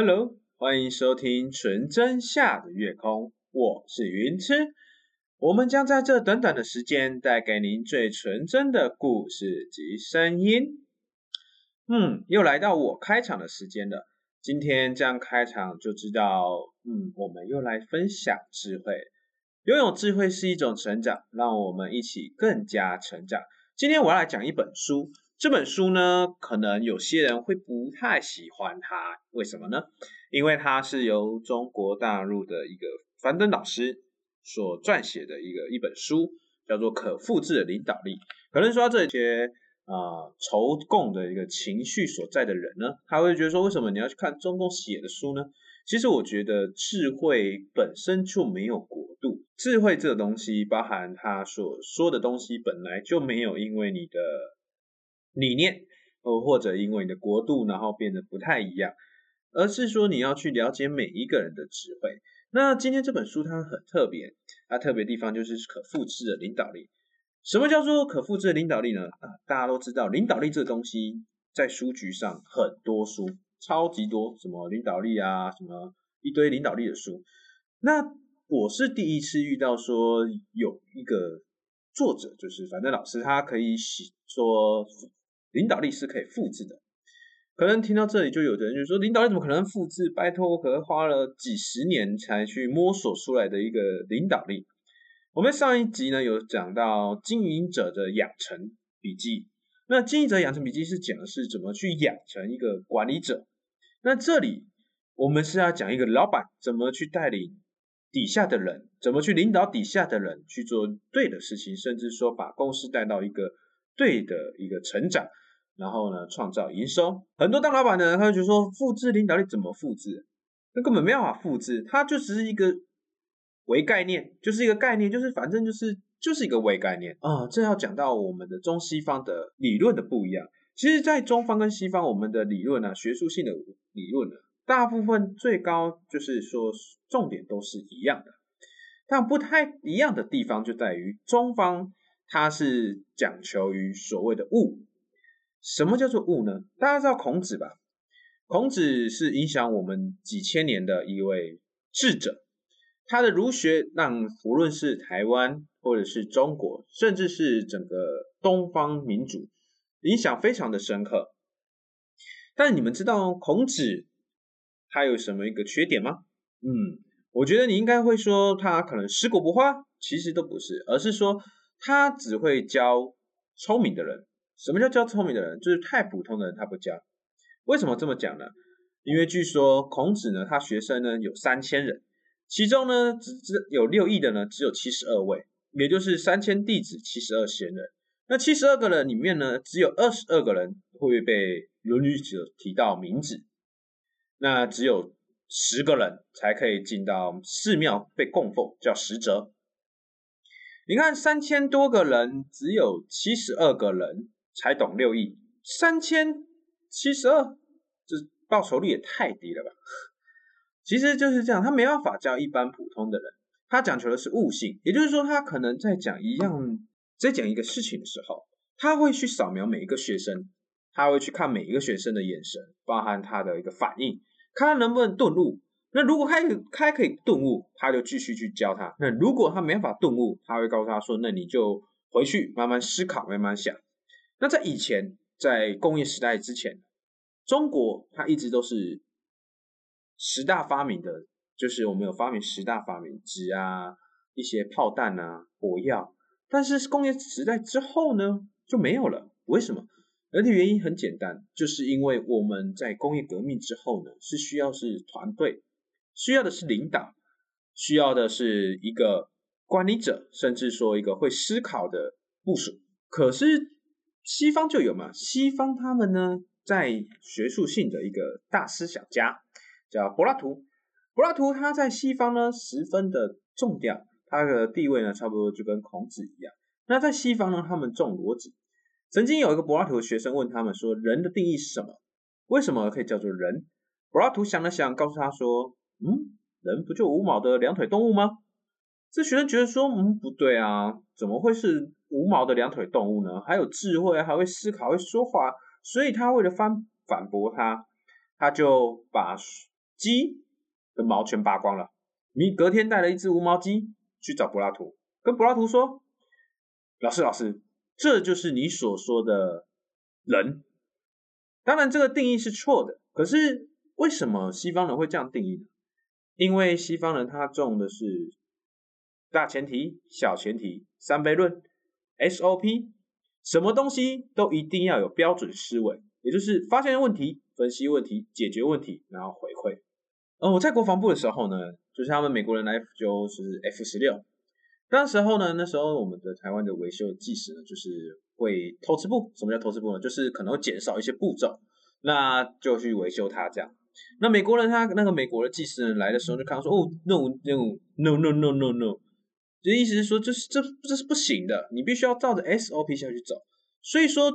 Hello，欢迎收听纯真下的月空，我是云痴。我们将在这短短的时间带给您最纯真的故事及声音。嗯，又来到我开场的时间了。今天这样开场就知道，嗯，我们又来分享智慧。拥有智慧是一种成长，让我们一起更加成长。今天我要来讲一本书。这本书呢，可能有些人会不太喜欢它，为什么呢？因为它是由中国大陆的一个樊登老师所撰写的一个一本书，叫做《可复制的领导力》。可能说这些啊仇共的一个情绪所在的人呢，他会觉得说，为什么你要去看中共写的书呢？其实我觉得智慧本身就没有国度，智慧这个东西，包含他所说的东西，本来就没有因为你的。理念，呃，或者因为你的国度，然后变得不太一样，而是说你要去了解每一个人的智慧。那今天这本书它很特别，它特别地方就是可复制的领导力。什么叫做可复制的领导力呢？啊，大家都知道，领导力这个东西在书局上很多书，超级多，什么领导力啊，什么一堆领导力的书。那我是第一次遇到说有一个作者，就是反正老师他可以写说。领导力是可以复制的，可能听到这里就有的人就说，领导力怎么可能复制？拜托，我可能花了几十年才去摸索出来的一个领导力。我们上一集呢有讲到经营者的养成笔记，那经营者养成笔记是讲的是怎么去养成一个管理者。那这里我们是要讲一个老板怎么去带领底下的人，怎么去领导底下的人去做对的事情，甚至说把公司带到一个。对的一个成长，然后呢，创造营收。很多当老板的人，他就说复制领导力怎么复制？那根本没办法复制，它就只是一个伪概念，就是一个概念，就是反正就是就是一个伪概念啊。这要讲到我们的中西方的理论的不一样。其实，在中方跟西方，我们的理论呢，学术性的理论呢，大部分最高就是说重点都是一样的，但不太一样的地方就在于中方。它是讲求于所谓的物，什么叫做物呢？大家知道孔子吧？孔子是影响我们几千年的一位智者，他的儒学让无论是台湾或者是中国，甚至是整个东方民族，影响非常的深刻。但你们知道孔子他有什么一个缺点吗？嗯，我觉得你应该会说他可能食古不化，其实都不是，而是说。他只会教聪明的人。什么叫教聪明的人？就是太普通的人他不教。为什么这么讲呢？因为据说孔子呢，他学生呢有三千人，其中呢只只有六亿的呢只有七十二位，也就是三千弟子七十二贤人。那七十二个人里面呢，只有二十二个人会被《论语》者提到名字，那只有十个人才可以进到寺庙被供奉，叫十哲。你看，三千多个人，只有七十二个人才懂六艺，三千七十二，这报酬率也太低了吧？其实就是这样，他没办法教一般普通的人，他讲求的是悟性，也就是说，他可能在讲一样，在讲一个事情的时候，他会去扫描每一个学生，他会去看每一个学生的眼神，包含他的一个反应，看他能不能顿悟。那如果他他可以顿悟，他就继续去教他。那如果他没法顿悟，他会告诉他说：“那你就回去慢慢思考，慢慢想。”那在以前，在工业时代之前，中国它一直都是十大发明的，就是我们有发明十大发明，纸啊，一些炮弹啊，火药。但是工业时代之后呢，就没有了。为什么？而且原因很简单，就是因为我们在工业革命之后呢，是需要是团队。需要的是领导，需要的是一个管理者，甚至说一个会思考的部署。可是西方就有嘛？西方他们呢，在学术性的一个大思想家叫柏拉图。柏拉图他在西方呢十分的重调，他的地位呢差不多就跟孔子一样。那在西方呢，他们重逻辑。曾经有一个柏拉图的学生问他们说：“人的定义是什么？为什么可以叫做人？”柏拉图想了想，告诉他说。嗯，人不就无毛的两腿动物吗？这学生觉得说，嗯，不对啊，怎么会是无毛的两腿动物呢？还有智慧，还会思考，会说话，所以他为了反反驳他，他就把鸡的毛全拔光了。你隔天带了一只无毛鸡去找柏拉图，跟柏拉图说：“老师，老师，这就是你所说的人。”当然，这个定义是错的。可是为什么西方人会这样定义呢？因为西方人他重的是大前提、小前提、三倍论、SOP，什么东西都一定要有标准思维，也就是发现问题、分析问题、解决问题，然后回馈。呃，我在国防部的时候呢，就是他们美国人来就是 F 十六，当时候呢，那时候我们的台湾的维修技师呢，就是会偷吃步。什么叫偷吃步呢？就是可能会减少一些步骤，那就去维修它这样。那美国人他那个美国的技师来的时候就看到说，哦，no no no no no no no，就意思是说，这是这这是不行的，你必须要照着 SOP 下去走。所以说，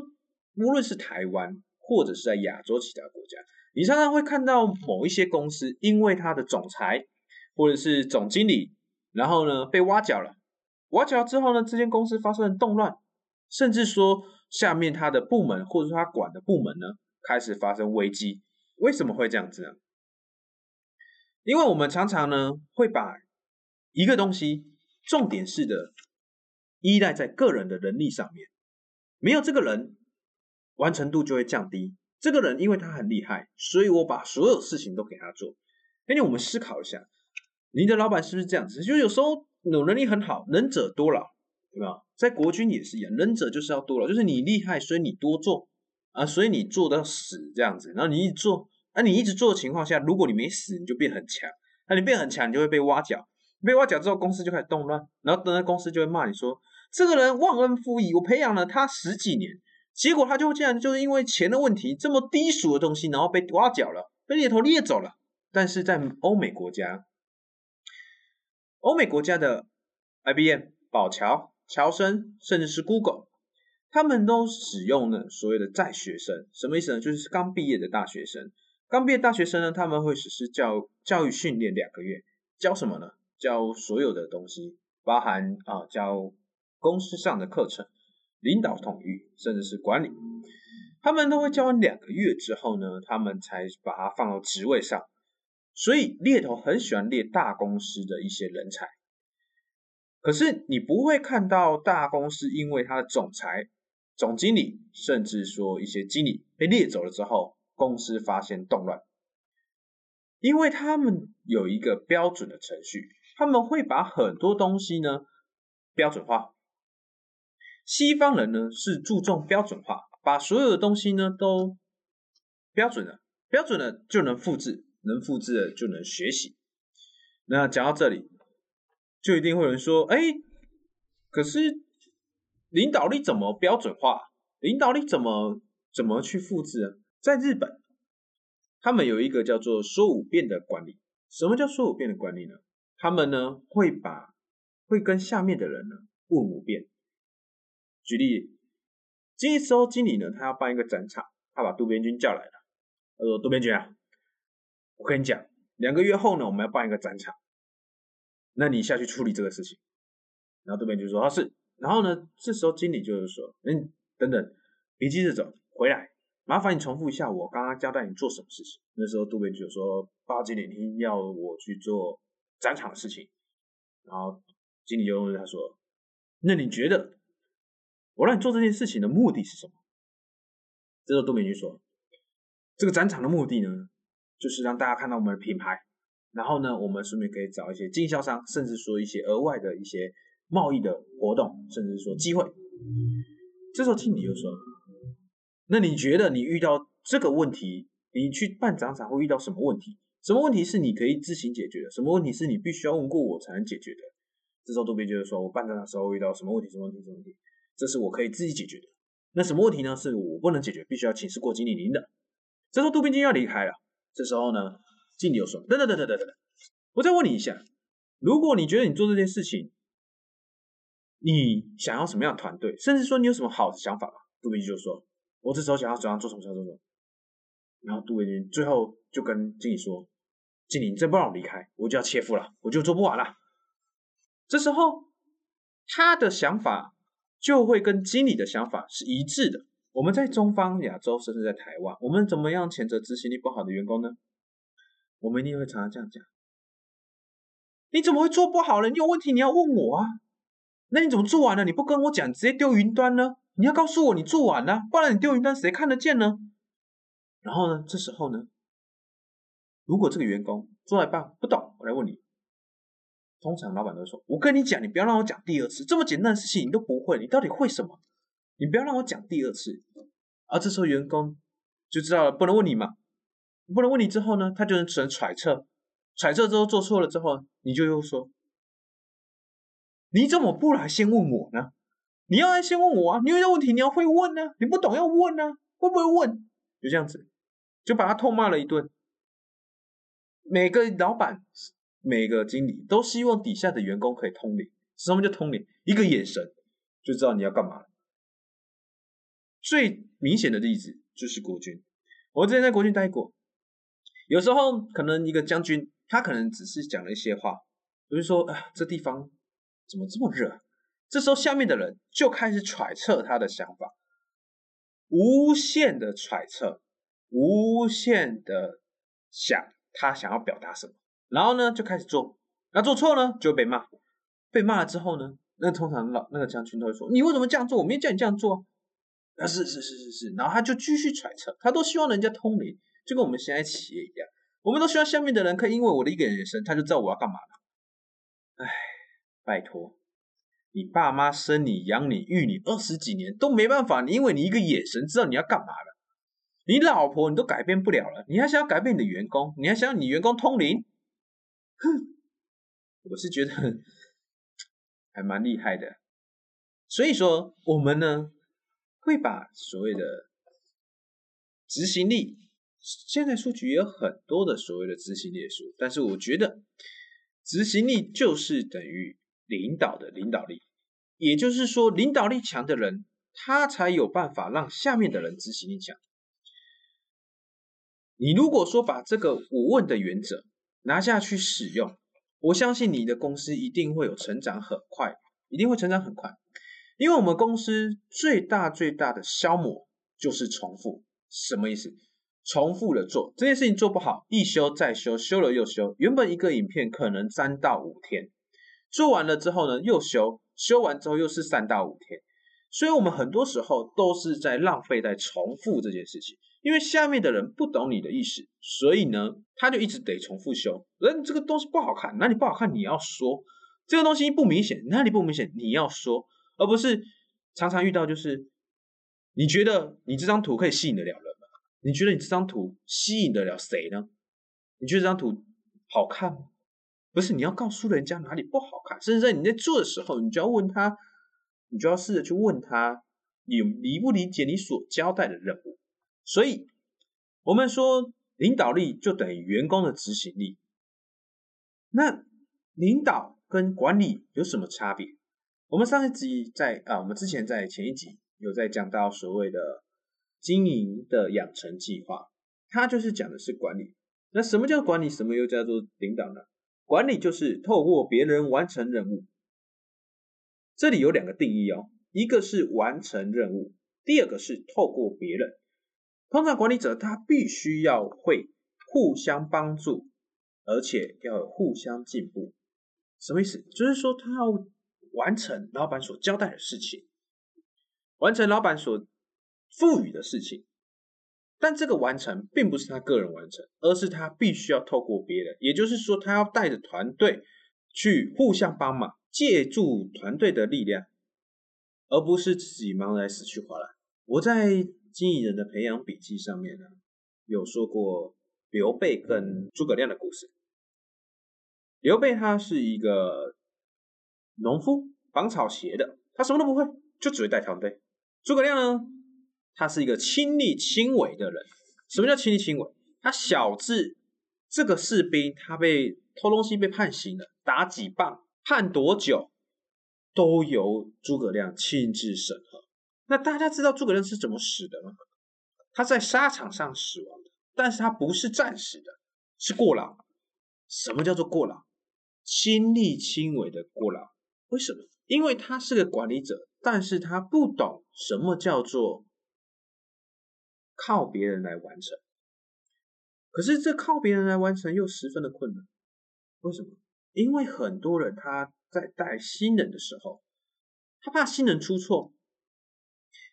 无论是台湾或者是在亚洲其他国家。你常常会看到某一些公司，因为他的总裁或者是总经理，然后呢被挖角了，挖角之后呢，这间公司发生了动乱，甚至说下面他的部门或者说他管的部门呢开始发生危机。为什么会这样子呢？因为我们常常呢会把一个东西重点式的依赖在个人的能力上面，没有这个人，完成度就会降低。这个人因为他很厉害，所以我把所有事情都给他做。因为我们思考一下，您的老板是不是这样子？就有时候有能力很好，能者多劳，对吧？在国军也是一样，能者就是要多劳，就是你厉害，所以你多做啊，所以你做到死这样子。然后你一做，啊，你一直做的情况下，如果你没死，你就变很强。那你变很强，你就会被挖角，被挖角之后，公司就开始动乱，然后等到公司就会骂你说，这个人忘恩负义，我培养了他十几年。结果他就竟然就是因为钱的问题，这么低俗的东西，然后被挖角了，被猎头猎走了。但是在欧美国家，欧美国家的 IBM、宝乔、乔森，甚至是 Google，他们都使用了所谓的在学生，什么意思呢？就是刚毕业的大学生。刚毕业大学生呢，他们会实施教教育训练两个月，教什么呢？教所有的东西，包含啊教公司上的课程。领导统御，甚至是管理，他们都会教完两个月之后呢，他们才把它放到职位上。所以猎头很喜欢猎大公司的一些人才。可是你不会看到大公司因为他的总裁、总经理，甚至说一些经理被猎走了之后，公司发现动乱，因为他们有一个标准的程序，他们会把很多东西呢标准化。西方人呢是注重标准化，把所有的东西呢都标准了，标准了就能复制，能复制了就能学习。那讲到这里，就一定会有人说：“哎，可是领导力怎么标准化？领导力怎么怎么去复制？”在日本，他们有一个叫做“说五遍”的管理。什么叫“说五遍”的管理呢？他们呢会把会跟下面的人呢问五遍。举例，这时候经理呢，他要办一个展场，他把渡边君叫来了。他说：“渡边君啊，我跟你讲，两个月后呢，我们要办一个展场，那你下去处理这个事情。”然后渡边君说：“啊是。”然后呢，这时候经理就是说：“嗯，等等，别急着走，回来，麻烦你重复一下我刚刚交代你做什么事情。”那时候杜边君就说：“报告经理，您要我去做展场的事情。”然后经理就问他说：“那你觉得？”我让你做这件事情的目的是什么？这时候杜美君说：“这个展场的目的呢，就是让大家看到我们的品牌，然后呢，我们顺便可以找一些经销商，甚至说一些额外的一些贸易的活动，甚至说机会。”这时候经理就说：“那你觉得你遇到这个问题，你去办展场会遇到什么问题？什么问题是你可以自行解决的？什么问题是你必须要问过我才能解决的？”这时候杜边就是说：“我办展的时候遇到什么问题？什么问题？什么问题？”这是我可以自己解决的。那什么问题呢？是我不能解决，必须要请示过经理您的。这时候杜宾君要离开了。这时候呢，经理又说：“等等等等等等等，我再问你一下，如果你觉得你做这件事情，你想要什么样的团队，甚至说你有什么好的想法吗？”杜宾君就说：“我这时候想要怎样做什么做什么。”然后杜宾君最后就跟经理说：“经理，你再不让我离开，我就要切腹了，我就做不完了。”这时候他的想法。就会跟经理的想法是一致的。我们在中方、亚洲，甚至在台湾，我们怎么样谴责执行力不好的员工呢？我们一定会常常这样讲：你怎么会做不好了？你有问题你要问我啊！那你怎么做完了？你不跟我讲，直接丢云端呢？你要告诉我你做完了，不然你丢云端谁看得见呢？然后呢，这时候呢，如果这个员工做一半不懂，我来问你，通常老板都会说：“我跟你讲，你不要让我讲第二次，这么简单的事情你都不会，你到底会什么？你不要让我讲第二次。”而这时候员工就知道了，不能问你嘛，不能问你之后呢，他就能只能揣测，揣测之后做错了之后，你就又说：“你怎么不来先问我呢？你要来先问我啊！你有问题你要会问呢，你不懂要问呢，会不会问？就这样子。”就把他痛骂了一顿。每个老板、每个经理都希望底下的员工可以通灵，什么叫通灵？一个眼神就知道你要干嘛了。最明显的例子就是国军，我之前在国军待过，有时候可能一个将军他可能只是讲了一些话，比如说啊这地方怎么这么热？这时候下面的人就开始揣测他的想法，无限的揣测。无限的想他想要表达什么，然后呢就开始做，那做错呢就被骂，被骂了之后呢，那通常老那个将军都会说你为什么这样做？我没叫你这样做啊！是是是是是，然后他就继续揣测，他都希望人家通灵，就跟我们现在企业一样，我们都希望下面的人可以因为我的一个眼神，他就知道我要干嘛了。拜托，你爸妈生你养你育你二十几年都没办法，因为你一个眼神知道你要干嘛了。你老婆你都改变不了了，你还想要改变你的员工？你还想要你员工通灵？哼，我是觉得还蛮厉害的。所以说，我们呢会把所谓的执行力，现在数据也有很多的所谓的执行力书，但是我觉得执行力就是等于领导的领导力，也就是说，领导力强的人，他才有办法让下面的人执行力强。你如果说把这个五问的原则拿下去使用，我相信你的公司一定会有成长很快，一定会成长很快。因为我们公司最大最大的消磨就是重复，什么意思？重复的做这件事情做不好，一修再修，修了又修。原本一个影片可能三到五天，做完了之后呢又修，修完之后又是三到五天，所以我们很多时候都是在浪费在重复这件事情。因为下面的人不懂你的意思，所以呢，他就一直得重复修。人这个东西不好看，哪里不好看你要说；这个东西不明显，哪里不明显你要说，而不是常常遇到就是你觉得你这张图可以吸引得了人吗？你觉得你这张图吸引得了谁呢？你觉得这张图好看吗？不是，你要告诉人家哪里不好看，甚至在你在做的时候，你就要问他，你就要试着去问他，你理不理解你所交代的任务。所以，我们说领导力就等于员工的执行力。那领导跟管理有什么差别？我们上一集在啊，我们之前在前一集有在讲到所谓的经营的养成计划，它就是讲的是管理。那什么叫管理？什么又叫做领导呢？管理就是透过别人完成任务。这里有两个定义哦，一个是完成任务，第二个是透过别人。通常管理者他必须要会互相帮助，而且要有互相进步。什么意思？就是说他要完成老板所交代的事情，完成老板所赋予的事情。但这个完成并不是他个人完成，而是他必须要透过别人。也就是说，他要带着团队去互相帮忙，借助团队的力量，而不是自己忙来死去活来。我在。经营人的培养笔记上面呢，有说过刘备跟诸葛亮的故事。刘备他是一个农夫，绑草鞋的，他什么都不会，就只会带团队。诸葛亮呢，他是一个亲力亲为的人。什么叫亲力亲为？他小至这个士兵他被偷东西被判刑了，打几棒，判多久，都由诸葛亮亲自审核。那大家知道诸葛亮是怎么死的吗？他在沙场上死亡的，但是他不是战死的，是过劳。什么叫做过劳？亲力亲为的过劳。为什么？因为他是个管理者，但是他不懂什么叫做靠别人来完成。可是这靠别人来完成又十分的困难。为什么？因为很多人他在带新人的时候，他怕新人出错，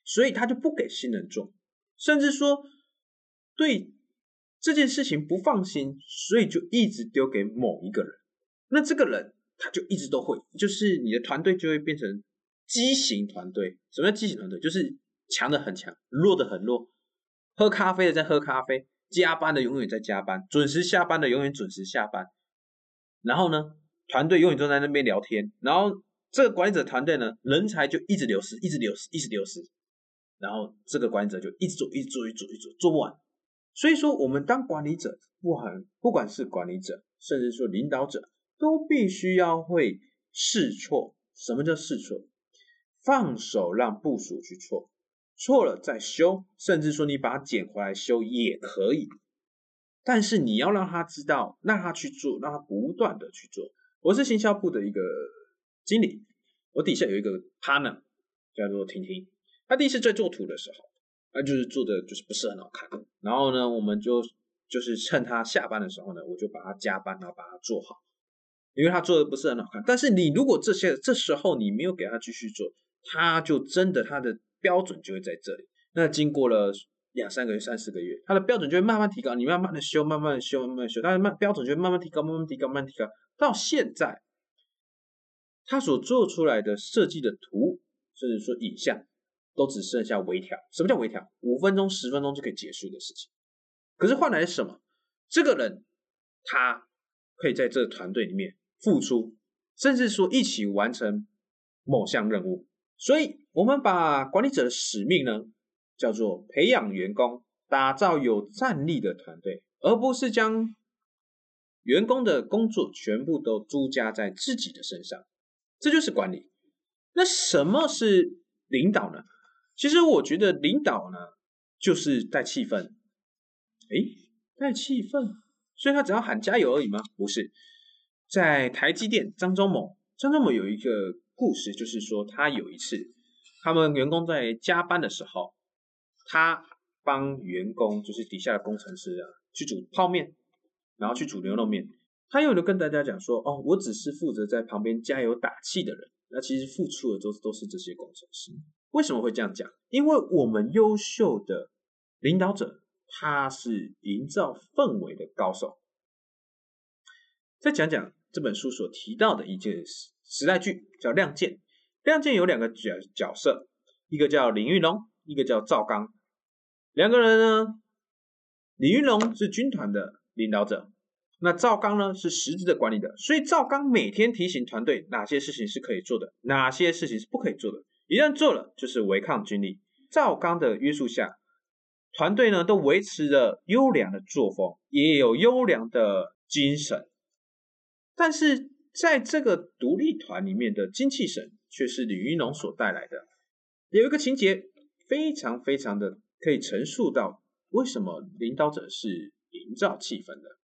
所以他就不给新人做，甚至说对这件事情不放心，所以就一直丢给某一个人。那这个人他就一直都会，就是你的团队就会变成畸形团队。什么叫畸形团队？就是强的很强，弱的很弱。喝咖啡的在喝咖啡，加班的永远在加班，准时下班的永远准时下班。然后呢，团队永远都在那边聊天。然后这个管理者团队呢，人才就一直流失，一直流失，一直流失。然后这个管理者就一直做，一直做，一直做，一直做，做不完。所以说，我们当管理者，不管不管是管理者，甚至说领导者，都必须要会试错。什么叫试错？放手让部署去错。错了再修，甚至说你把它捡回来修也可以，但是你要让他知道，让他去做，让他不断的去做。我是行销部的一个经理，我底下有一个 partner 叫做婷婷，他第一次在做图的时候，他就是做的就是不是很好看，然后呢，我们就就是趁他下班的时候呢，我就把他加班，然后把他做好，因为他做的不是很好看。但是你如果这些这时候你没有给他继续做，他就真的他的。标准就会在这里。那经过了两三个月、三四个月，它的标准就会慢慢提高。你慢慢的修，慢慢的修，慢慢修，它的慢标准就会慢慢提高，慢慢提高，慢慢提高。到现在，他所做出来的设计的图，甚至说影像，都只剩下微调。什么叫微调？五分钟、十分钟就可以结束的事情。可是换来什么？这个人他可以在这个团队里面付出，甚至说一起完成某项任务。所以，我们把管理者的使命呢，叫做培养员工，打造有战力的团队，而不是将员工的工作全部都租加在自己的身上。这就是管理。那什么是领导呢？其实我觉得领导呢，就是带气氛。诶，带气氛，所以他只要喊加油而已吗？不是，在台积电，张忠谋，张忠谋有一个。故事就是说，他有一次，他们员工在加班的时候，他帮员工，就是底下的工程师啊，去煮泡面，然后去煮牛肉面。他有的跟大家讲说，哦，我只是负责在旁边加油打气的人。那其实付出的都都是这些工程师。为什么会这样讲？因为我们优秀的领导者，他是营造氛围的高手。再讲讲这本书所提到的一件。时代剧叫《亮剑》，《亮剑》有两个角角色，一个叫李玉龙，一个叫赵刚。两个人呢，李云龙是军团的领导者，那赵刚呢是实质的管理者。所以赵刚每天提醒团队哪些事情是可以做的，哪些事情是不可以做的。一旦做了，就是违抗军令。赵刚的约束下，团队呢都维持着优良的作风，也有优良的精神，但是。在这个独立团里面的精气神，却是李云龙所带来的。有一个情节非常非常的可以陈述到，为什么领导者是营造气氛的。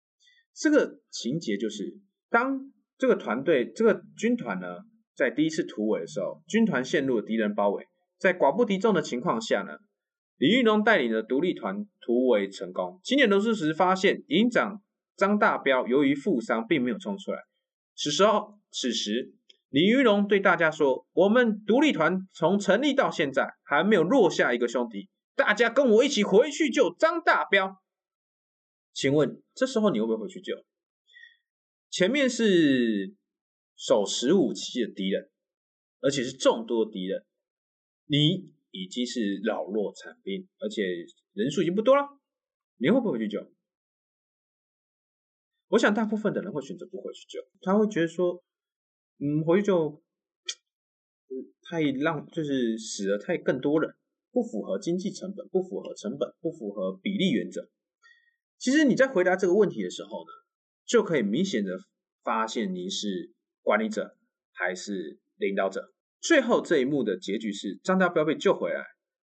这个情节就是，当这个团队这个军团呢，在第一次突围的时候，军团陷入了敌人包围，在寡不敌众的情况下呢，李云龙带领的独立团突围成功。清点流失时发现，营长张大彪由于负伤，并没有冲出来。此时候，此时，李玉龙对大家说：“我们独立团从成立到现在，还没有落下一个兄弟。大家跟我一起回去救张大彪。请问，这时候你会不会回去救？前面是手持武器的敌人，而且是众多敌人，你已经是老弱残兵，而且人数已经不多了，你会不会去救？”我想大部分的人会选择不回去救，他会觉得说，嗯，回去就，太浪就是死了太更多人，不符合经济成本，不符合成本，不符合比例原则。其实你在回答这个问题的时候呢，就可以明显的发现您是管理者还是领导者。最后这一幕的结局是张大彪被救回来，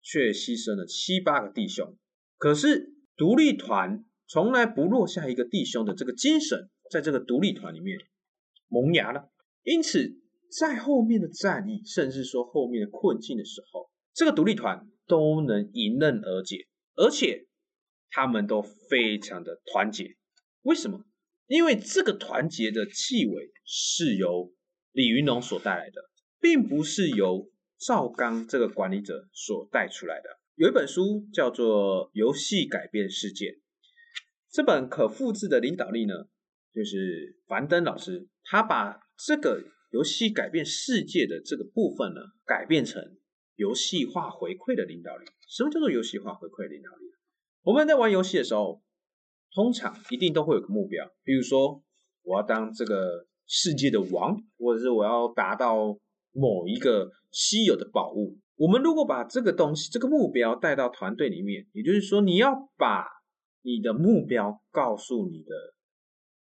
却牺牲了七八个弟兄。可是独立团。从来不落下一个弟兄的这个精神，在这个独立团里面萌芽了。因此，在后面的战役，甚至说后面的困境的时候，这个独立团都能迎刃而解。而且，他们都非常的团结。为什么？因为这个团结的气味是由李云龙所带来的，并不是由赵刚这个管理者所带出来的。有一本书叫做《游戏改变世界》，这本可复制的领导力呢，就是樊登老师，他把这个游戏改变世界的这个部分呢，改变成游戏化回馈的领导力。什么叫做游戏化回馈领导力？我们在玩游戏的时候。通常一定都会有个目标，比如说我要当这个世界的王，或者是我要达到某一个稀有的宝物。我们如果把这个东西、这个目标带到团队里面，也就是说，你要把你的目标告诉你的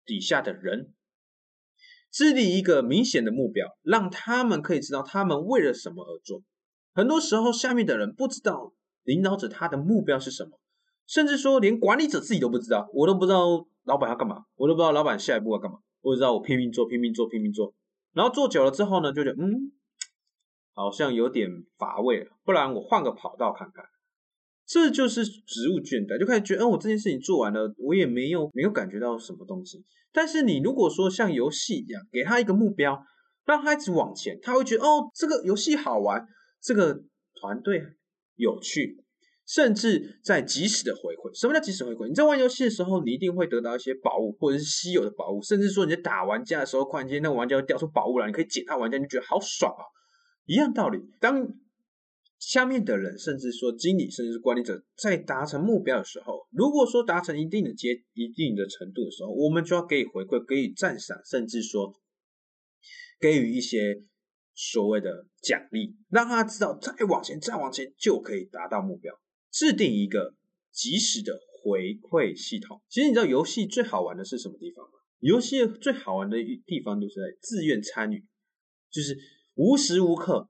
底下的人，制定一个明显的目标，让他们可以知道他们为了什么而做。很多时候，下面的人不知道领导者他的目标是什么。甚至说，连管理者自己都不知道，我都不知道老板要干嘛，我都不知道老板下一步要干嘛，我知道我拼命做，拼命做，拼命做，然后做久了之后呢，就觉得嗯，好像有点乏味了，不然我换个跑道看看。这就是植物倦怠，就开始觉得，嗯，我这件事情做完了，我也没有没有感觉到什么东西。但是你如果说像游戏一样，给他一个目标，让他一直往前，他会觉得，哦，这个游戏好玩，这个团队有趣。甚至在及时的回馈，什么叫及时回馈？你在玩游戏的时候，你一定会得到一些宝物，或者是稀有的宝物，甚至说你在打玩家的时候，突然间那个玩家会掉出宝物来，你可以捡他玩家，你觉得好爽啊！一样道理，当下面的人，甚至说经理，甚至是管理者，在达成目标的时候，如果说达成一定的阶、一定的程度的时候，我们就要给予回馈，给予赞赏，甚至说给予一些所谓的奖励，让他知道再往前、再往前就可以达到目标。制定一个及时的回馈系统。其实你知道游戏最好玩的是什么地方吗？游戏最好玩的地方就是在自愿参与，就是无时无刻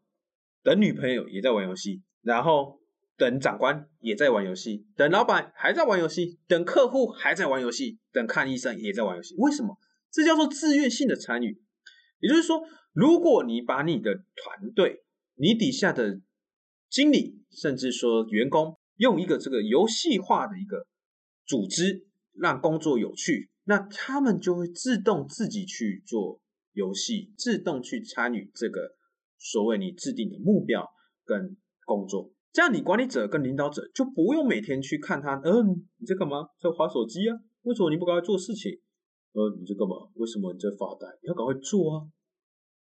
等女朋友也在玩游戏，然后等长官也在玩游戏，等老板还在玩游戏，等客户还在玩游戏，等看医生也在玩游戏。为什么？这叫做自愿性的参与。也就是说，如果你把你的团队、你底下的经理，甚至说员工，用一个这个游戏化的一个组织，让工作有趣，那他们就会自动自己去做游戏，自动去参与这个所谓你制定的目标跟工作。这样，你管理者跟领导者就不用每天去看他，嗯，你在干嘛？在划手机啊？为什么你不赶快做事情？呃，你在干嘛？为什么你在发呆？你要赶快做啊！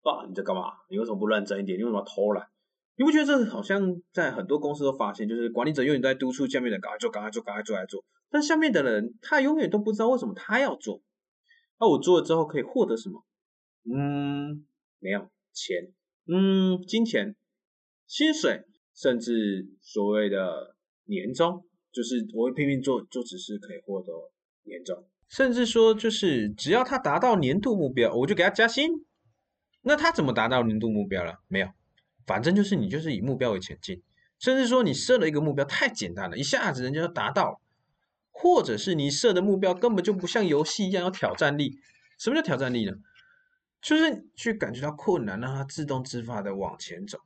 爸，你在干嘛？你为什么不认真一点？你为什么偷懒？你不觉得这好像在很多公司都发现，就是管理者永远在督促下面的人赶快做、赶快做、赶快做来做，但下面的人他永远都不知道为什么他要做。那我做了之后可以获得什么？嗯，没有钱，嗯，金钱、薪水，甚至所谓的年终，就是我会拼命做，就只是可以获得年终，甚至说就是只要他达到年度目标，我就给他加薪。那他怎么达到年度目标了？没有。反正就是你就是以目标为前进，甚至说你设了一个目标太简单了，一下子人家就达到了，或者是你设的目标根本就不像游戏一样有挑战力。什么叫挑战力呢？就是去感觉到困难，让它自动自发的往前走，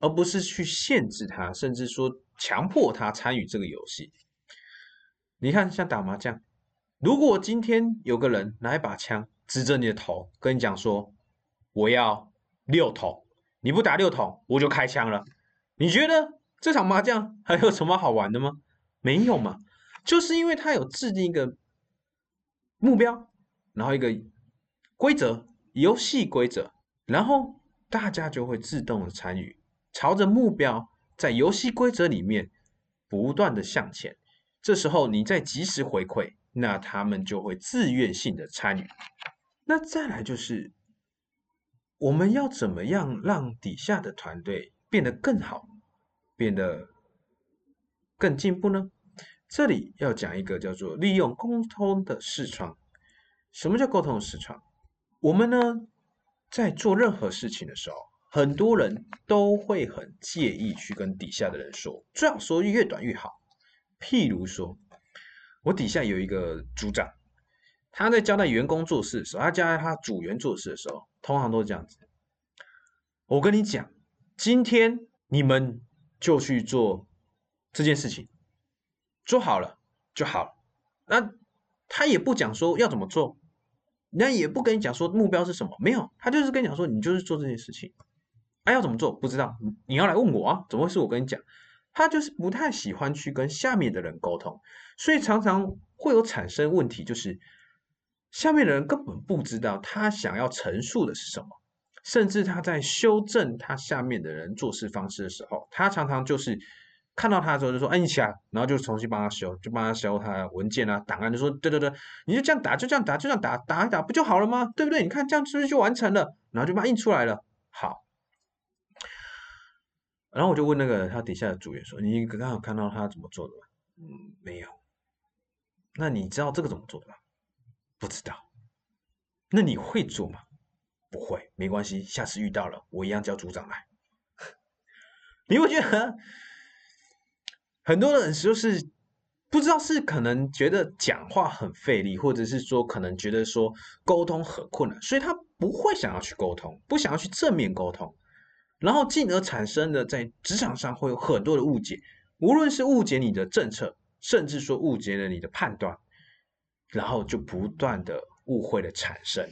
而不是去限制它，甚至说强迫他参与这个游戏。你看，像打麻将，如果今天有个人拿一把枪指着你的头，跟你讲说：“我要六筒。”你不打六筒，我就开枪了。你觉得这场麻将还有什么好玩的吗？没有嘛，就是因为他有制定一个目标，然后一个规则，游戏规则，然后大家就会自动的参与，朝着目标，在游戏规则里面不断的向前。这时候你再及时回馈，那他们就会自愿性的参与。那再来就是。我们要怎么样让底下的团队变得更好，变得更进步呢？这里要讲一个叫做利用沟通的视窗。什么叫沟通视窗？我们呢在做任何事情的时候，很多人都会很介意去跟底下的人说，最好说越短越好。譬如说，我底下有一个组长。他在交代员工做事的时候，他交代他组员做事的时候，通常都是这样子。我跟你讲，今天你们就去做这件事情，做好了就好了。那他也不讲说要怎么做，那也不跟你讲说目标是什么，没有，他就是跟你讲说你就是做这件事情。哎，要怎么做不知道，你要来问我啊？怎么会是我跟你讲？他就是不太喜欢去跟下面的人沟通，所以常常会有产生问题，就是下面的人根本不知道他想要陈述的是什么，甚至他在修正他下面的人做事方式的时候，他常常就是看到他之后就说：“哎，你起来！”然后就重新帮他修，就帮他修他的文件啊、档案，就说：“对对对，你就这样打，就这样打，就这样打，打一打不就好了吗？对不对？你看这样是不是就完成了？然后就把它印出来了。好。”然后我就问那个他底下的组员说：“你刚刚有看到他怎么做的吗？”“嗯，没有。”“那你知道这个怎么做的吗？”“不知道。”“那你会做吗？”“不会，没关系，下次遇到了我一样叫组长来。”你会觉得很多人就是不知道是可能觉得讲话很费力，或者是说可能觉得说沟通很困难，所以他不会想要去沟通，不想要去正面沟通。然后进而产生的在职场上会有很多的误解，无论是误解你的政策，甚至说误解了你的判断，然后就不断的误会的产生。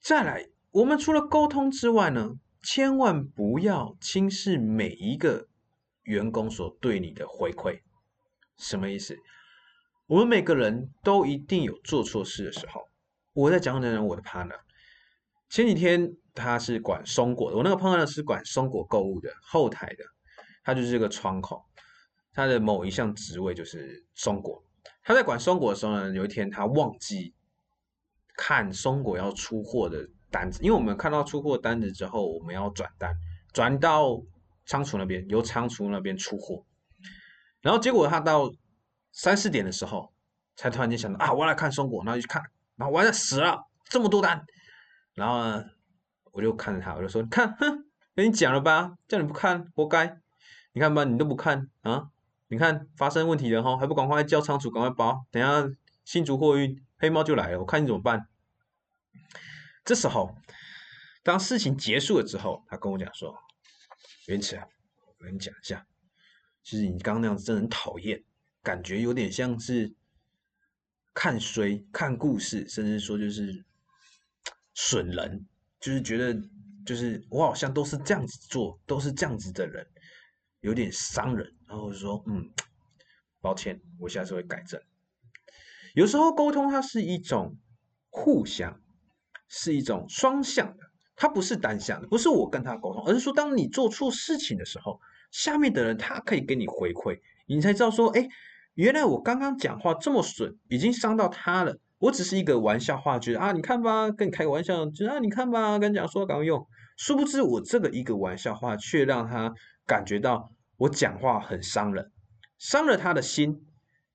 再来，我们除了沟通之外呢，千万不要轻视每一个员工所对你的回馈。什么意思？我们每个人都一定有做错事的时候。我在讲讲我的 partner。前几天他是管松果的，我那个朋友呢是管松果购物的后台的，他就是这个窗口，他的某一项职位就是松果。他在管松果的时候呢，有一天他忘记看松果要出货的单子，因为我们看到出货单子之后，我们要转单，转到仓储那边，由仓储那边出货。然后结果他到三四点的时候，才突然间想到啊，我要来看松果，然后去看，然后完了死了，这么多单。然后呢，我就看着他，我就说：“看，哼，跟你讲了吧，叫你不看，活该。你看吧，你都不看啊！你看发生问题了哈，还不赶快叫仓储赶快包，等下新竹货运黑猫就来了，我看你怎么办。”这时候，当事情结束了之后，他跟我讲说：“元池啊，我跟你讲一下，其实你刚刚那样子真的很讨厌，感觉有点像是看衰、看故事，甚至说就是。”损人，就是觉得，就是我好像都是这样子做，都是这样子的人，有点伤人。然后说，嗯，抱歉，我下次会改正。有时候沟通它是一种互相，是一种双向的，他不是单向的，不是我跟他沟通，而是说，当你做错事情的时候，下面的人他可以给你回馈，你才知道说，哎，原来我刚刚讲话这么损，已经伤到他了。我只是一个玩笑话，觉得啊，你看吧，跟你开个玩笑，就啊，你看吧，跟你讲说赶快用。殊不知，我这个一个玩笑话，却让他感觉到我讲话很伤人，伤了他的心。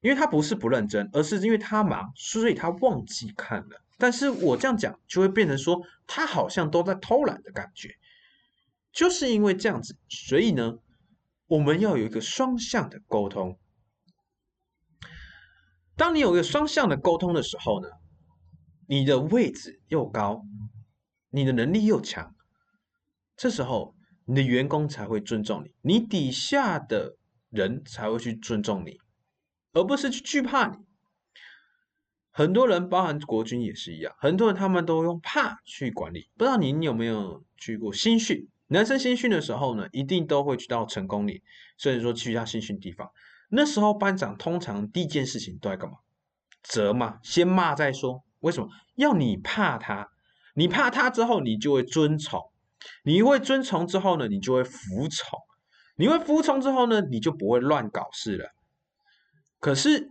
因为他不是不认真，而是因为他忙，所以他忘记看了。但是我这样讲，就会变成说他好像都在偷懒的感觉。就是因为这样子，所以呢，我们要有一个双向的沟通。当你有一个双向的沟通的时候呢，你的位置又高，你的能力又强，这时候你的员工才会尊重你，你底下的人才会去尊重你，而不是去惧怕你。很多人，包含国军也是一样，很多人他们都用怕去管理。不知道您有没有去过新训？男生新训的时候呢，一定都会去到成功里，甚至说去一下新训地方。那时候班长通常第一件事情都在干嘛？责骂，先骂再说。为什么要你怕他？你怕他之后，你就会遵从。你会遵从之后呢，你就会服从。你会服从之后呢，你就不会乱搞事了。可是，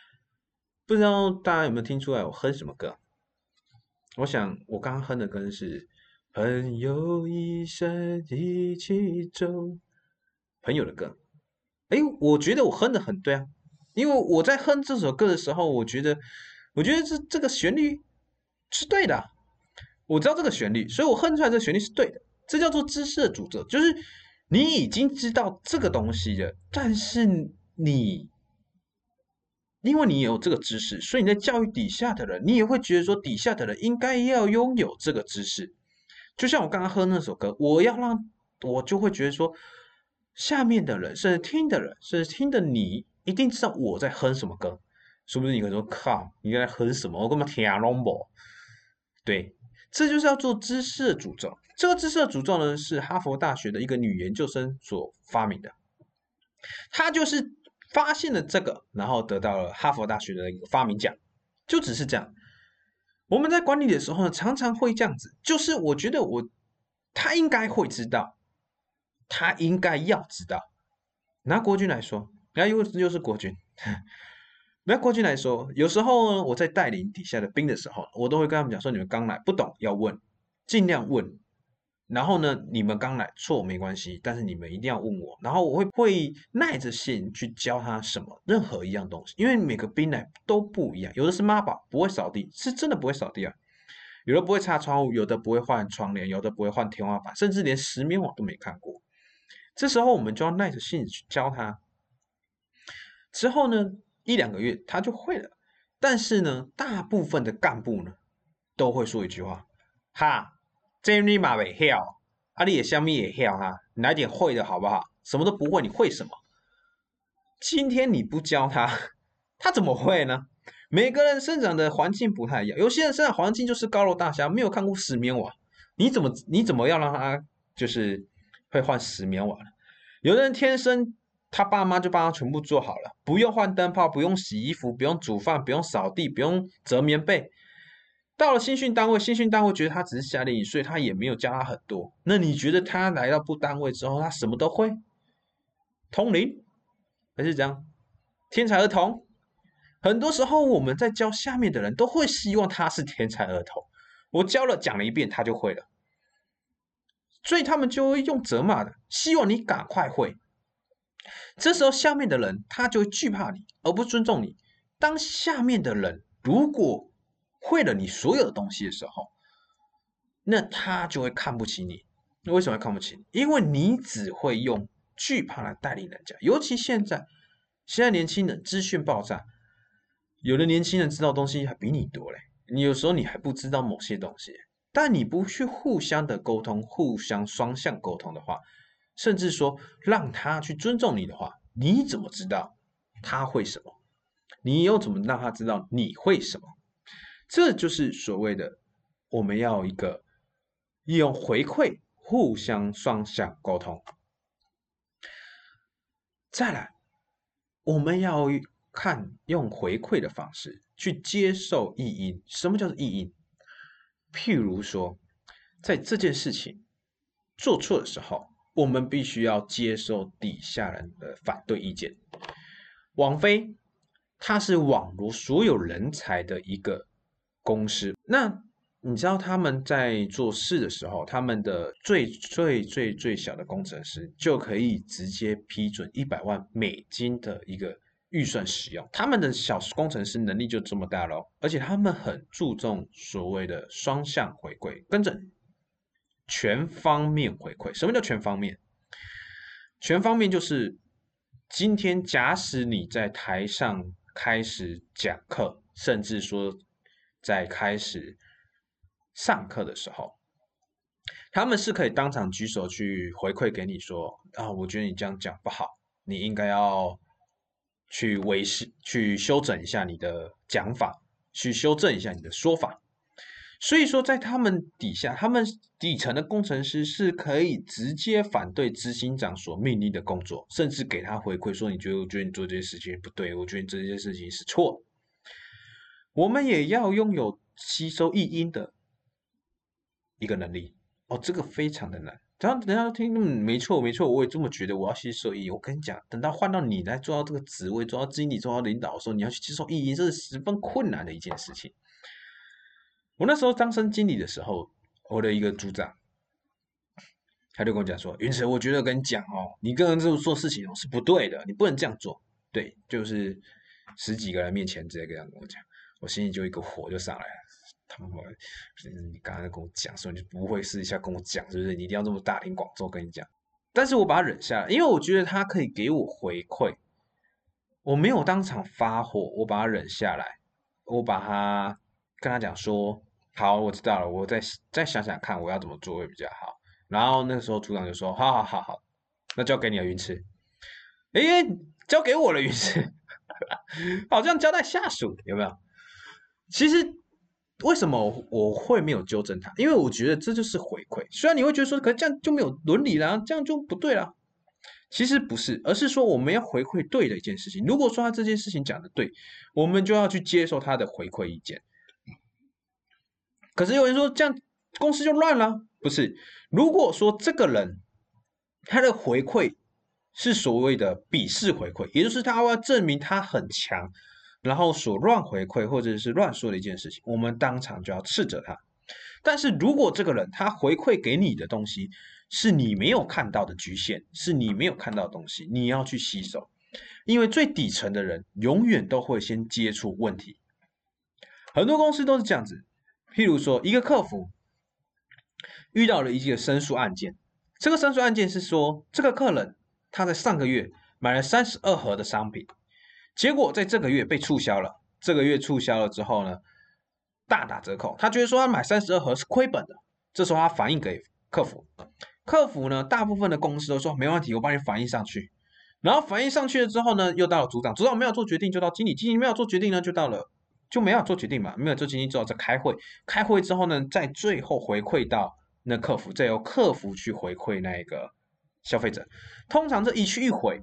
不知道大家有没有听出来我哼什么歌？我想我刚刚哼的歌是朋友一生一起走，朋友的歌。哎，我觉得我哼的很对啊。因为我在哼这首歌的时候，我觉得我觉得这这个旋律是对的，我知道这个旋律，所以我哼出来这个旋律是对的。这叫做知识的诅咒，就是你已经知道这个东西了，但是你因为你有这个知识，所以你在教育底下的人，你也会觉得说底下的人应该要拥有这个知识。就像我刚刚哼那首歌，我要让我就会觉得说，下面的人甚至听的人，甚至听的你，一定知道我在哼什么歌。说不定你会说：“靠，你在哼什么？我根本听不懂。”对，这就是要做知识的诅咒。这个知识的诅咒呢，是哈佛大学的一个女研究生所发明的。她就是发现了这个，然后得到了哈佛大学的一个发明奖。就只是这样。我们在管理的时候呢，常常会这样子。就是我觉得我，他应该会知道，他应该要知道。拿国军来说，然后又又是国军。拿国军来说，有时候呢，我在带领底下的兵的时候，我都会跟他们讲说：你们刚来不懂要问，尽量问。然后呢，你们刚来错没关系，但是你们一定要问我。然后我会会耐着性去教他什么任何一样东西，因为每个兵来都不一样，有的是妈宝不会扫地，是真的不会扫地啊；有的不会擦窗户，有的不会换窗帘，有的不会换天花板，甚至连石棉网都没看过。这时候我们就要耐着性子去教他。之后呢，一两个月他就会了。但是呢，大部分的干部呢，都会说一句话：哈。这你嘛未晓，啊你也虾米也晓哈，来点会的好不好？什么都不会，你会什么？今天你不教他，他怎么会呢？每个人生长的环境不太一样，有些人生长环境就是高楼大厦，没有看过石棉瓦，你怎么你怎么要让他就是会换石棉瓦呢？有的人天生他爸妈就帮他全部做好了，不用换灯泡，不用洗衣服，不用煮饭，不用扫地，不用折棉被。到了新训单位，新训单位觉得他只是夏令营，所以他也没有教他很多。那你觉得他来到部单位之后，他什么都会？通灵还是这样？天才儿童？很多时候我们在教下面的人都会希望他是天才儿童。我教了讲了一遍，他就会了，所以他们就会用责骂的，希望你赶快会。这时候下面的人他就会惧怕你，而不尊重你。当下面的人如果会了你所有的东西的时候，那他就会看不起你。那为什么会看不起你？因为你只会用惧怕来带领人家。尤其现在，现在年轻人资讯爆炸，有的年轻人知道东西还比你多嘞。你有时候你还不知道某些东西，但你不去互相的沟通，互相双向沟通的话，甚至说让他去尊重你的话，你怎么知道他会什么？你又怎么让他知道你会什么？这就是所谓的，我们要一个利用回馈互相双向沟通。再来，我们要看用回馈的方式去接受意音。什么叫做意音？譬如说，在这件事情做错的时候，我们必须要接受底下人的反对意见。王菲，她是网罗所有人才的一个。公司，那你知道他们在做事的时候，他们的最最最最小的工程师就可以直接批准一百万美金的一个预算使用。他们的小工程师能力就这么大喽，而且他们很注重所谓的双向回馈，跟着全方面回馈。什么叫全方面？全方面就是今天假使你在台上开始讲课，甚至说。在开始上课的时候，他们是可以当场举手去回馈给你说啊，我觉得你这样讲不好，你应该要去维持、去修整一下你的讲法，去修正一下你的说法。所以说，在他们底下，他们底层的工程师是可以直接反对执行长所命令的工作，甚至给他回馈说，你觉得我觉得你做这件事情不对，我觉得你这件事情是错。我们也要拥有吸收异音的一个能力哦，这个非常的难。等下，等下听，嗯，没错，没错，我也这么觉得。我要吸收异音，我跟你讲，等到换到你来做到这个职位，做到经理，做到领导的时候，你要去接受异音，这是十分困难的一件事情。我那时候当升经理的时候，我的一个组长，他就跟我讲说：“云晨，我觉得跟你讲哦，你跟人这么做事情是不对的，你不能这样做。”对，就是十几个人面前直接这样跟我讲。我心里就一个火就上来了。他妈，你刚才跟我讲说你不会试一下跟我讲，是不是？你一定要这么大庭广众跟你讲？但是我把它忍下来，因为我觉得他可以给我回馈。我没有当场发火，我把它忍下来，我把它跟他讲说：“好，我知道了，我再再想想看，我要怎么做会比较好。”然后那时候组长就说：“好好好好，那交给你了，云池。”哎，交给我了，云池，好像交代下属有没有？其实为什么我会没有纠正他？因为我觉得这就是回馈。虽然你会觉得说，可是这样就没有伦理了，这样就不对了。其实不是，而是说我们要回馈对的一件事情。如果说他这件事情讲的对，我们就要去接受他的回馈意见。可是有人说这样公司就乱了，不是？如果说这个人他的回馈是所谓的鄙视回馈，也就是他要证明他很强，然后所乱回馈或者是乱说的一件事情，我们当场就要斥责他。但是如果这个人他回馈给你的东西，是你没有看到的局限，是你没有看到的东西，你要去吸收。因为最底层的人永远都会先接触问题，很多公司都是这样子。譬如说，一个客服遇到了一个申诉案件，这个申诉案件是说，这个客人他在上个月买了三十二盒的商品，结果在这个月被促销了。这个月促销了之后呢，大打折扣，他觉得说他买三十二盒是亏本的。这时候他反映给客服。客服呢，大部分的公司都说没问题，我帮你反映上去。然后反映上去了之后呢，又到了组长，组长没有做决定，就到经理，经理没有做决定呢，就到了就没有做决定嘛，没有做决定之后再开会，开会之后呢，再最后回馈到那客服，再由客服去回馈那个消费者。通常这一去一回，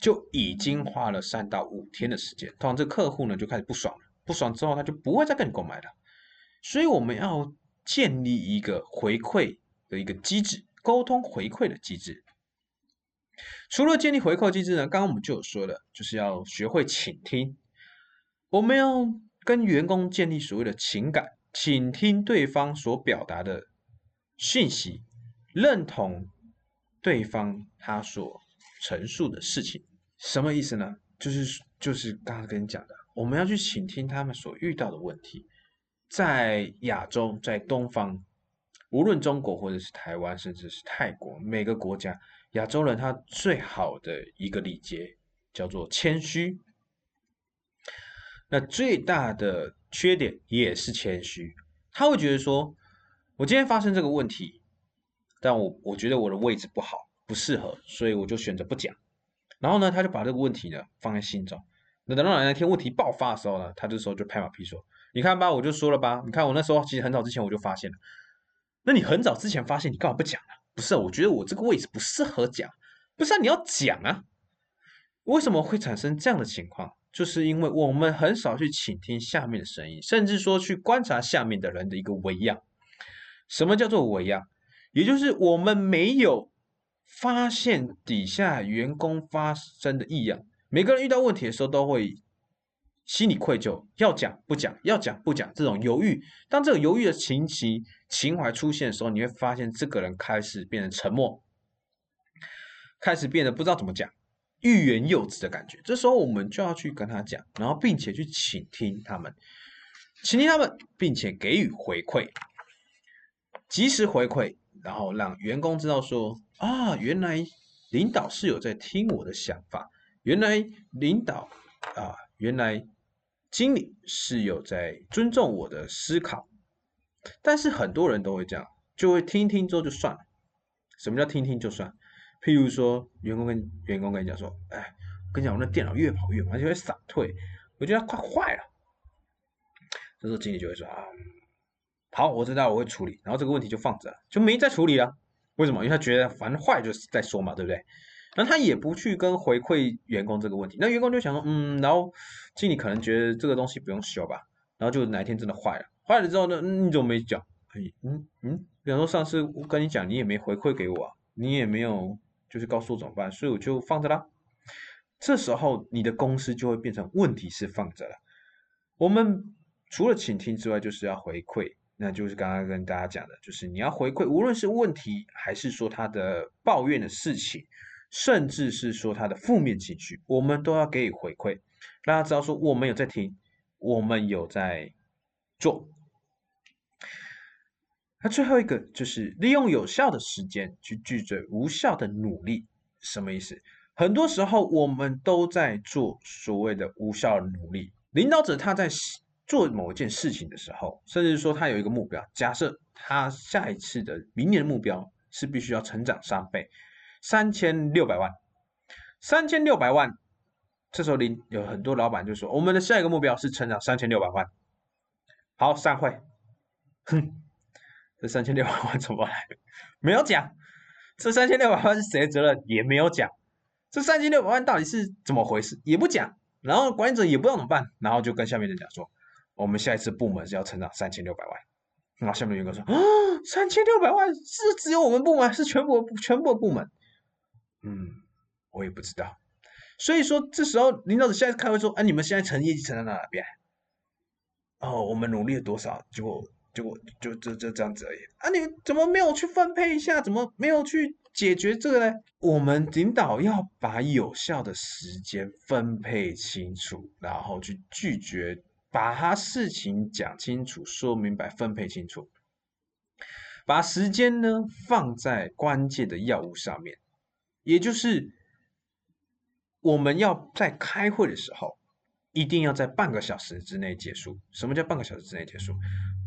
就已经花了三到五天的时间。通常这客户呢就开始不爽了，不爽之后他就不会再跟你购买了。所以我们要建立一个回馈的一个机制。沟通回馈的机制，除了建立回馈机制呢，刚刚我们就有说了，就是要学会倾听。我们要跟员工建立所谓的情感，倾听对方所表达的讯息，认同对方他所陈述的事情。什么意思呢？就是就是刚刚跟你讲的，我们要去倾听他们所遇到的问题，在亚洲，在东方。无论中国或者是台湾，甚至是泰国，每个国家亚洲人他最好的一个礼节叫做谦虚。那最大的缺点也是谦虚，他会觉得说，我今天发生这个问题，但我我觉得我的位置不好，不适合，所以我就选择不讲。然后呢，他就把这个问题呢放在心中。那等到哪一天问题爆发的时候呢，他这时候就拍马屁说：“你看吧，我就说了吧，你看我那时候其实很早之前我就发现了。”那你很早之前发现，你干嘛不讲啊？不是，我觉得我这个位置不适合讲。不是啊，你要讲啊！为什么会产生这样的情况？就是因为我们很少去倾听下面的声音，甚至说去观察下面的人的一个微样。什么叫做微样？也就是我们没有发现底下员工发生的异样。每个人遇到问题的时候，都会。心里愧疚，要讲不讲，要讲不讲，这种犹豫。当这个犹豫的情形情怀出现的时候，你会发现这个人开始变得沉默，开始变得不知道怎么讲，欲言又止的感觉。这时候我们就要去跟他讲，然后并且去倾听他们，倾听他们，并且给予回馈，及时回馈，然后让员工知道说啊，原来领导是有在听我的想法，原来领导啊，原来。经理是有在尊重我的思考，但是很多人都会这样，就会听听之后就算了。什么叫听听就算？譬如说，员工跟员工跟你讲说：“哎，我跟你讲，我那电脑越跑越慢，就会闪退，我觉得它快坏了。”这时候经理就会说：“啊，好，我知道，我会处理。”然后这个问题就放着了，就没再处理了。为什么？因为他觉得反正坏就是再说嘛，对不对？那他也不去跟回馈员工这个问题，那员工就想说，嗯，然后经理可能觉得这个东西不用修吧，然后就哪一天真的坏了，坏了之后呢，你怎么没讲？哎，嗯嗯，比方说上次我跟你讲，你也没回馈给我，你也没有就是告诉我怎么办，所以我就放着啦。这时候你的公司就会变成问题是放着了。我们除了倾听之外，就是要回馈，那就是刚刚跟大家讲的，就是你要回馈，无论是问题还是说他的抱怨的事情。甚至是说他的负面情绪，我们都要给予回馈，让他知道说我们有在听，我们有在做。那最后一个就是利用有效的时间去拒绝无效的努力，什么意思？很多时候我们都在做所谓的无效努力。领导者他在做某一件事情的时候，甚至说他有一个目标，假设他下一次的明年的目标是必须要成长三倍，三千六百万，三千六百万。这时候领有很多老板就说，我们的下一个目标是成长三千六百万。好，散会。哼。这三千六百万怎么来？没有讲。这三千六百万是谁的责任？也没有讲。这三千六百万到底是怎么回事？也不讲。然后管理者也不知道怎么办，然后就跟下面的人讲说：“我们下一次部门是要成长三千六百万。”然后下面员工说：“啊，三千六百万是只有我们部门，是全部全部部门？”嗯，我也不知道。所以说，这时候领导者下次开会说：“哎，你们现在成业绩成长到哪边？”哦，我们努力了多少？结果。结果就就就这样子而已啊！你怎么没有去分配一下？怎么没有去解决这个呢？我们领导要把有效的时间分配清楚，然后去拒绝把他事情讲清楚、说明白、分配清楚，把时间呢放在关键的药物上面，也就是我们要在开会的时候，一定要在半个小时之内结束。什么叫半个小时之内结束？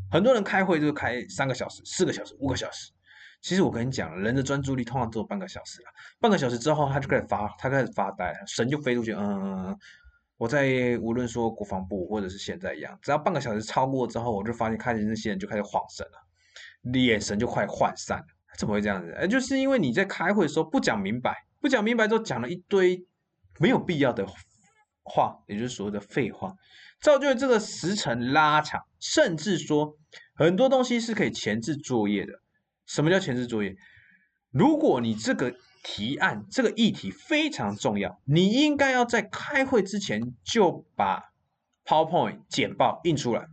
很多人开会就开三个小时、四个小时、五个小时。其实我跟你讲，人的专注力通常只有半个小时了。半个小时之后，他就开始发，他开始发呆，神就飞出去。嗯，我在无论说国防部或者是现在一样，只要半个小时超过之后，我就发现开始那些人就开始晃神了，眼神就快涣散了。怎么会这样子？哎，就是因为你在开会的时候不讲明白，不讲明白之后讲了一堆没有必要的话，也就是所谓的废话。造就了这个时程拉长，甚至说很多东西是可以前置作业的。什么叫前置作业？如果你这个提案、这个议题非常重要，你应该要在开会之前就把 PowerPoint 简报印出来，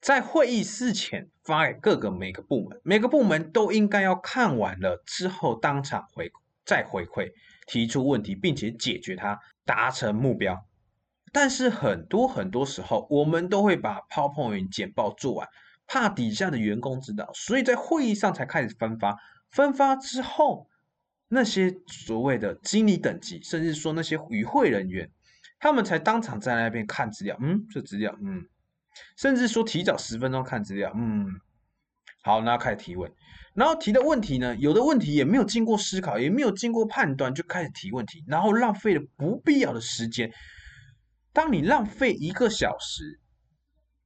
在会议事前发给各个每个部门，每个部门都应该要看完了之后当场回再回馈，提出问题，并且解决它，达成目标。但是很多很多时候，我们都会把 PowerPoint 简报做完，怕底下的员工知道，所以在会议上才开始分发。分发之后，那些所谓的经理等级，甚至说那些与会人员，他们才当场在那边看资料。嗯，这资料，嗯，甚至说提早十分钟看资料。嗯，好，那开始提问。然后提的问题呢，有的问题也没有经过思考，也没有经过判断，就开始提问题，然后浪费了不必要的时间。当你浪费一个小时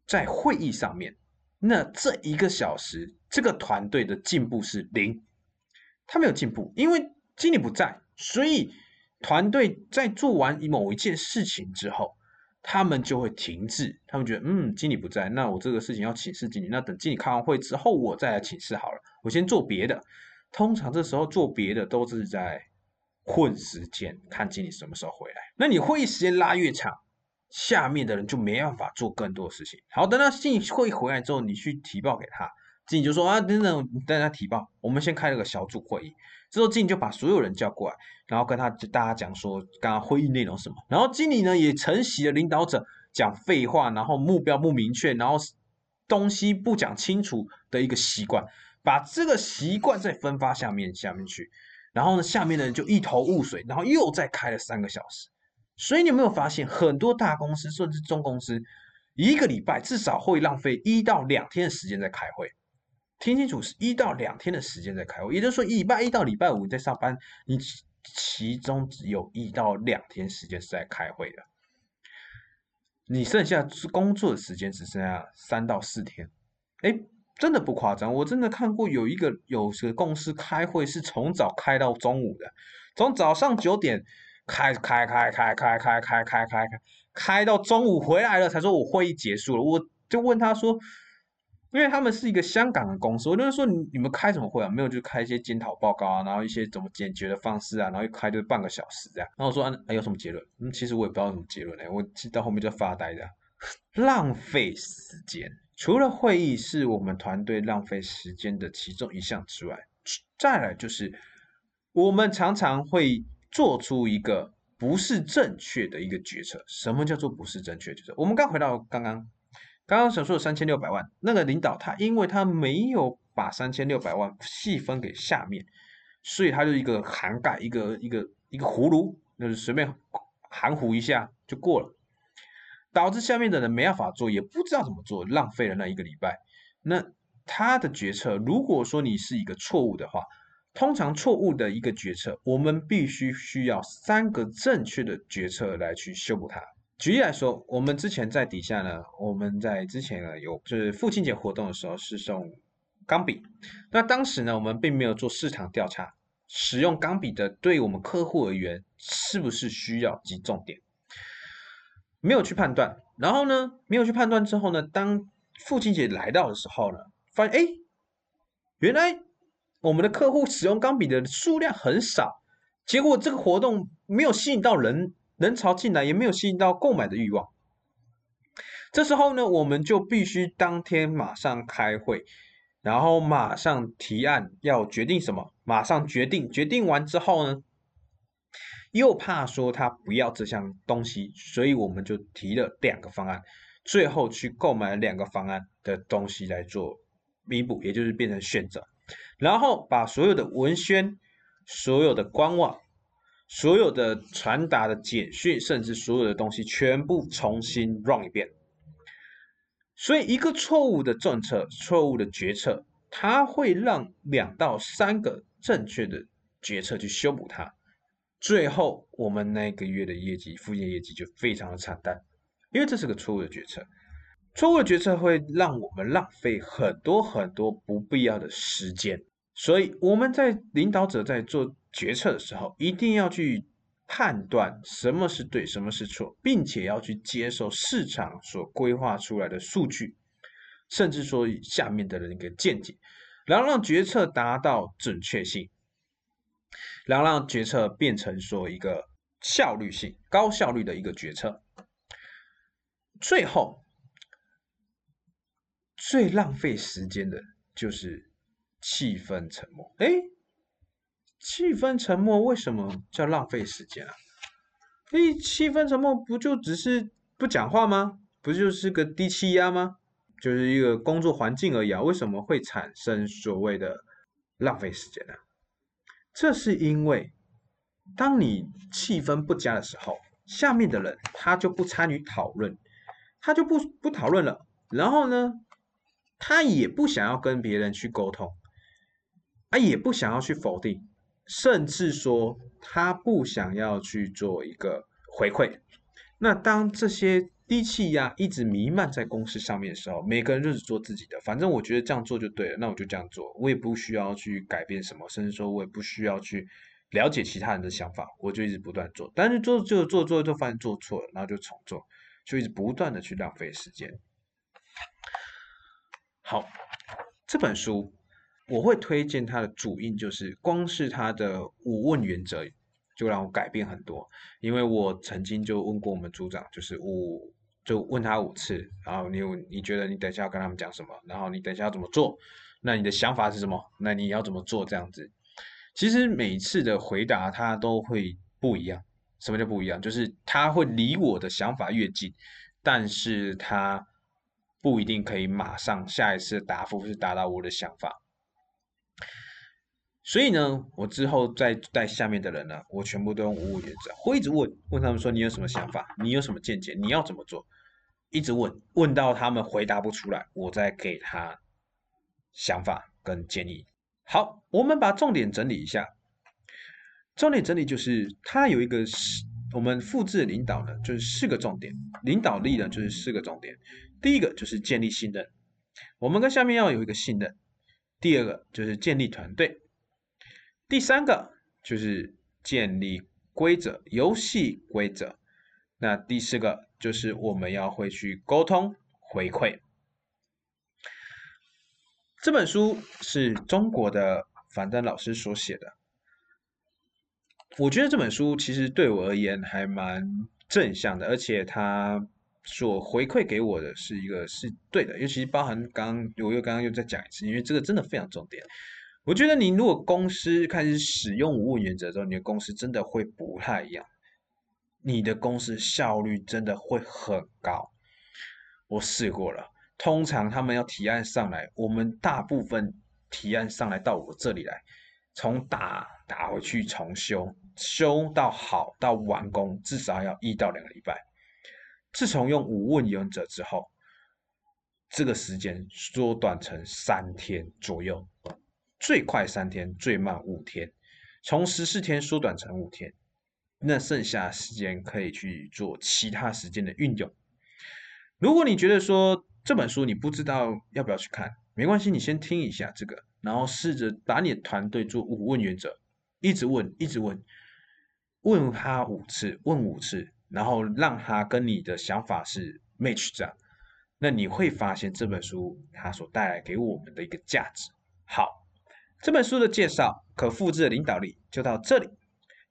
在会议上面，那这一个小时这个团队的进步是零，他没有进步，因为经理不在，所以团队在做完某一件事情之后，他们就会停滞，他们觉得嗯，经理不在，那我这个事情要请示经理，那等经理开完会之后，我再来请示好了，我先做别的。通常这时候做别的都是在混时间，看经理什么时候回来。那你会议时间拉越长。下面的人就没办法做更多事情。好，等到经理会回来之后，你去提报给他，经理就说啊，等等，大家提报。我们先开了个小组会议，之后经理就把所有人叫过来，然后跟他大家讲说刚刚会议内容什么。然后经理呢也承袭了领导者讲废话，然后目标不明确，然后东西不讲清楚的一个习惯，把这个习惯再分发下面下面去。然后呢，下面的人就一头雾水，然后又再开了三个小时。所以你有没有发现，很多大公司甚至中公司，一个礼拜至少会浪费一到两天的时间在开会。听清楚，是一到两天的时间在开会，也就是说，礼拜一到礼拜五在上班，你其中只有一到两天时间是在开会的，你剩下工作的时间只剩下三到四天。哎，真的不夸张，我真的看过有一个有个公司开会是从早开到中午的，从早上九点。开开开开开开开开开开，开到中午回来了才说我会议结束了。我就问他说，因为他们是一个香港的公司，我就说你你们开什么会啊？没有就开一些检讨报告啊，然后一些怎么解决的方式啊，然后一开就半个小时这样。然后我说啊，有什么结论？嗯，其实我也不知道什么结论呢，我到后面就发呆的，浪费时间。除了会议是我们团队浪费时间的其中一项之外，再来就是我们常常会。做出一个不是正确的一个决策。什么叫做不是正确决策？我们刚回到刚刚刚刚所说的三千六百万，那个领导他因为他没有把三千六百万细分给下面，所以他就一个涵盖一个一个一个葫芦，就是随便含糊一下就过了，导致下面的人没办法做，也不知道怎么做，浪费了那一个礼拜。那他的决策，如果说你是一个错误的话，通常错误的一个决策，我们必须需要三个正确的决策来去修补它。举例来说，我们之前在底下呢，我们在之前呢有就是父亲节活动的时候是送钢笔，那当时呢我们并没有做市场调查，使用钢笔的对我们客户而言是不是需要及重点，没有去判断。然后呢，没有去判断之后呢，当父亲节来到的时候呢，发现哎，原来。我们的客户使用钢笔的数量很少，结果这个活动没有吸引到人人潮进来，也没有吸引到购买的欲望。这时候呢，我们就必须当天马上开会，然后马上提案要决定什么，马上决定。决定完之后呢，又怕说他不要这项东西，所以我们就提了两个方案，最后去购买两个方案的东西来做弥补，也就是变成选择。然后把所有的文宣、所有的官网、所有的传达的简讯，甚至所有的东西全部重新 run 一遍。所以，一个错误的政策、错误的决策，它会让两到三个正确的决策去修补它。最后，我们那个月的业绩、副业业绩就非常的惨淡，因为这是个错误的决策。错误的决策会让我们浪费很多很多不必要的时间，所以我们在领导者在做决策的时候，一定要去判断什么是对，什么是错，并且要去接受市场所规划出来的数据，甚至说下面的人一个见解，然后让决策达到准确性，然后让决策变成说一个效率性、高效率的一个决策，最后。最浪费时间的就是气氛沉默。哎，气氛沉默为什么叫浪费时间啊？哎，气氛沉默不就只是不讲话吗？不就是个低气压吗？就是一个工作环境而已啊。为什么会产生所谓的浪费时间呢？这是因为当你气氛不佳的时候，下面的人他就不参与讨论，他就不不讨论了。然后呢？他也不想要跟别人去沟通，啊，也不想要去否定，甚至说他不想要去做一个回馈。那当这些低气压一直弥漫在公司上面的时候，每个人就是做自己的，反正我觉得这样做就对了，那我就这样做，我也不需要去改变什么，甚至说我也不需要去了解其他人的想法，我就一直不断做。但是做做做做就发现做错了，然后就重做，就一直不断的去浪费时间。好，这本书我会推荐它的主因就是，光是它的五问原则就让我改变很多。因为我曾经就问过我们组长，就是五就问他五次，然后你你觉得你等一下要跟他们讲什么？然后你等一下要怎么做？那你的想法是什么？那你要怎么做？这样子，其实每次的回答他都会不一样。什么叫不一样？就是他会离我的想法越近，但是他。不一定可以马上下一次答复是达到我的想法，所以呢，我之后再带下面的人呢，我全部都用五五原则，会一直问问他们说你有什么想法，你有什么见解，你要怎么做，一直问问到他们回答不出来，我再给他想法跟建议。好，我们把重点整理一下，重点整理就是它有一个是我们复制领导呢，就是四个重点，领导力呢就是四个重点。第一个就是建立信任，我们跟下面要有一个信任。第二个就是建立团队，第三个就是建立规则，游戏规则。那第四个就是我们要会去沟通回馈。这本书是中国的樊登老师所写的，我觉得这本书其实对我而言还蛮正向的，而且它。所回馈给我的是一个是对的，尤其包含刚刚我又刚刚又再讲一次，因为这个真的非常重点。我觉得你如果公司开始使用无问原则之后，你的公司真的会不太一样。你的公司效率真的会很高。我试过了，通常他们要提案上来，我们大部分提案上来到我这里来，从打打回去重修，修到好到完工，至少要一到两个礼拜。自从用五问原则之后，这个时间缩短成三天左右，最快三天，最慢五天，从十四天缩短成五天。那剩下时间可以去做其他时间的运用。如果你觉得说这本书你不知道要不要去看，没关系，你先听一下这个，然后试着把你的团队做五问原则，一直问，一直问，问他五次，问五次，然后让他跟你的想法是 match 这样，那你会发现这本书它所带来给我们的一个价值。好，这本书的介绍，可复制的领导力就到这里。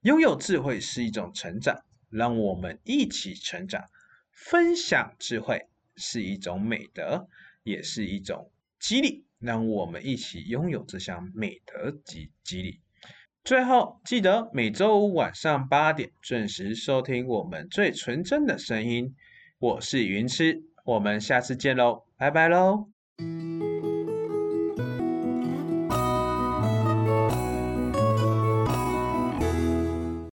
拥有智慧是一种成长，让我们一起成长。分享智慧是一种美德，也是一种激励，让我们一起拥有这项美德及激励。最后，记得每周五晚上八点准时收听我们最纯真的声音。我是云痴，我们下次见喽，拜拜喽。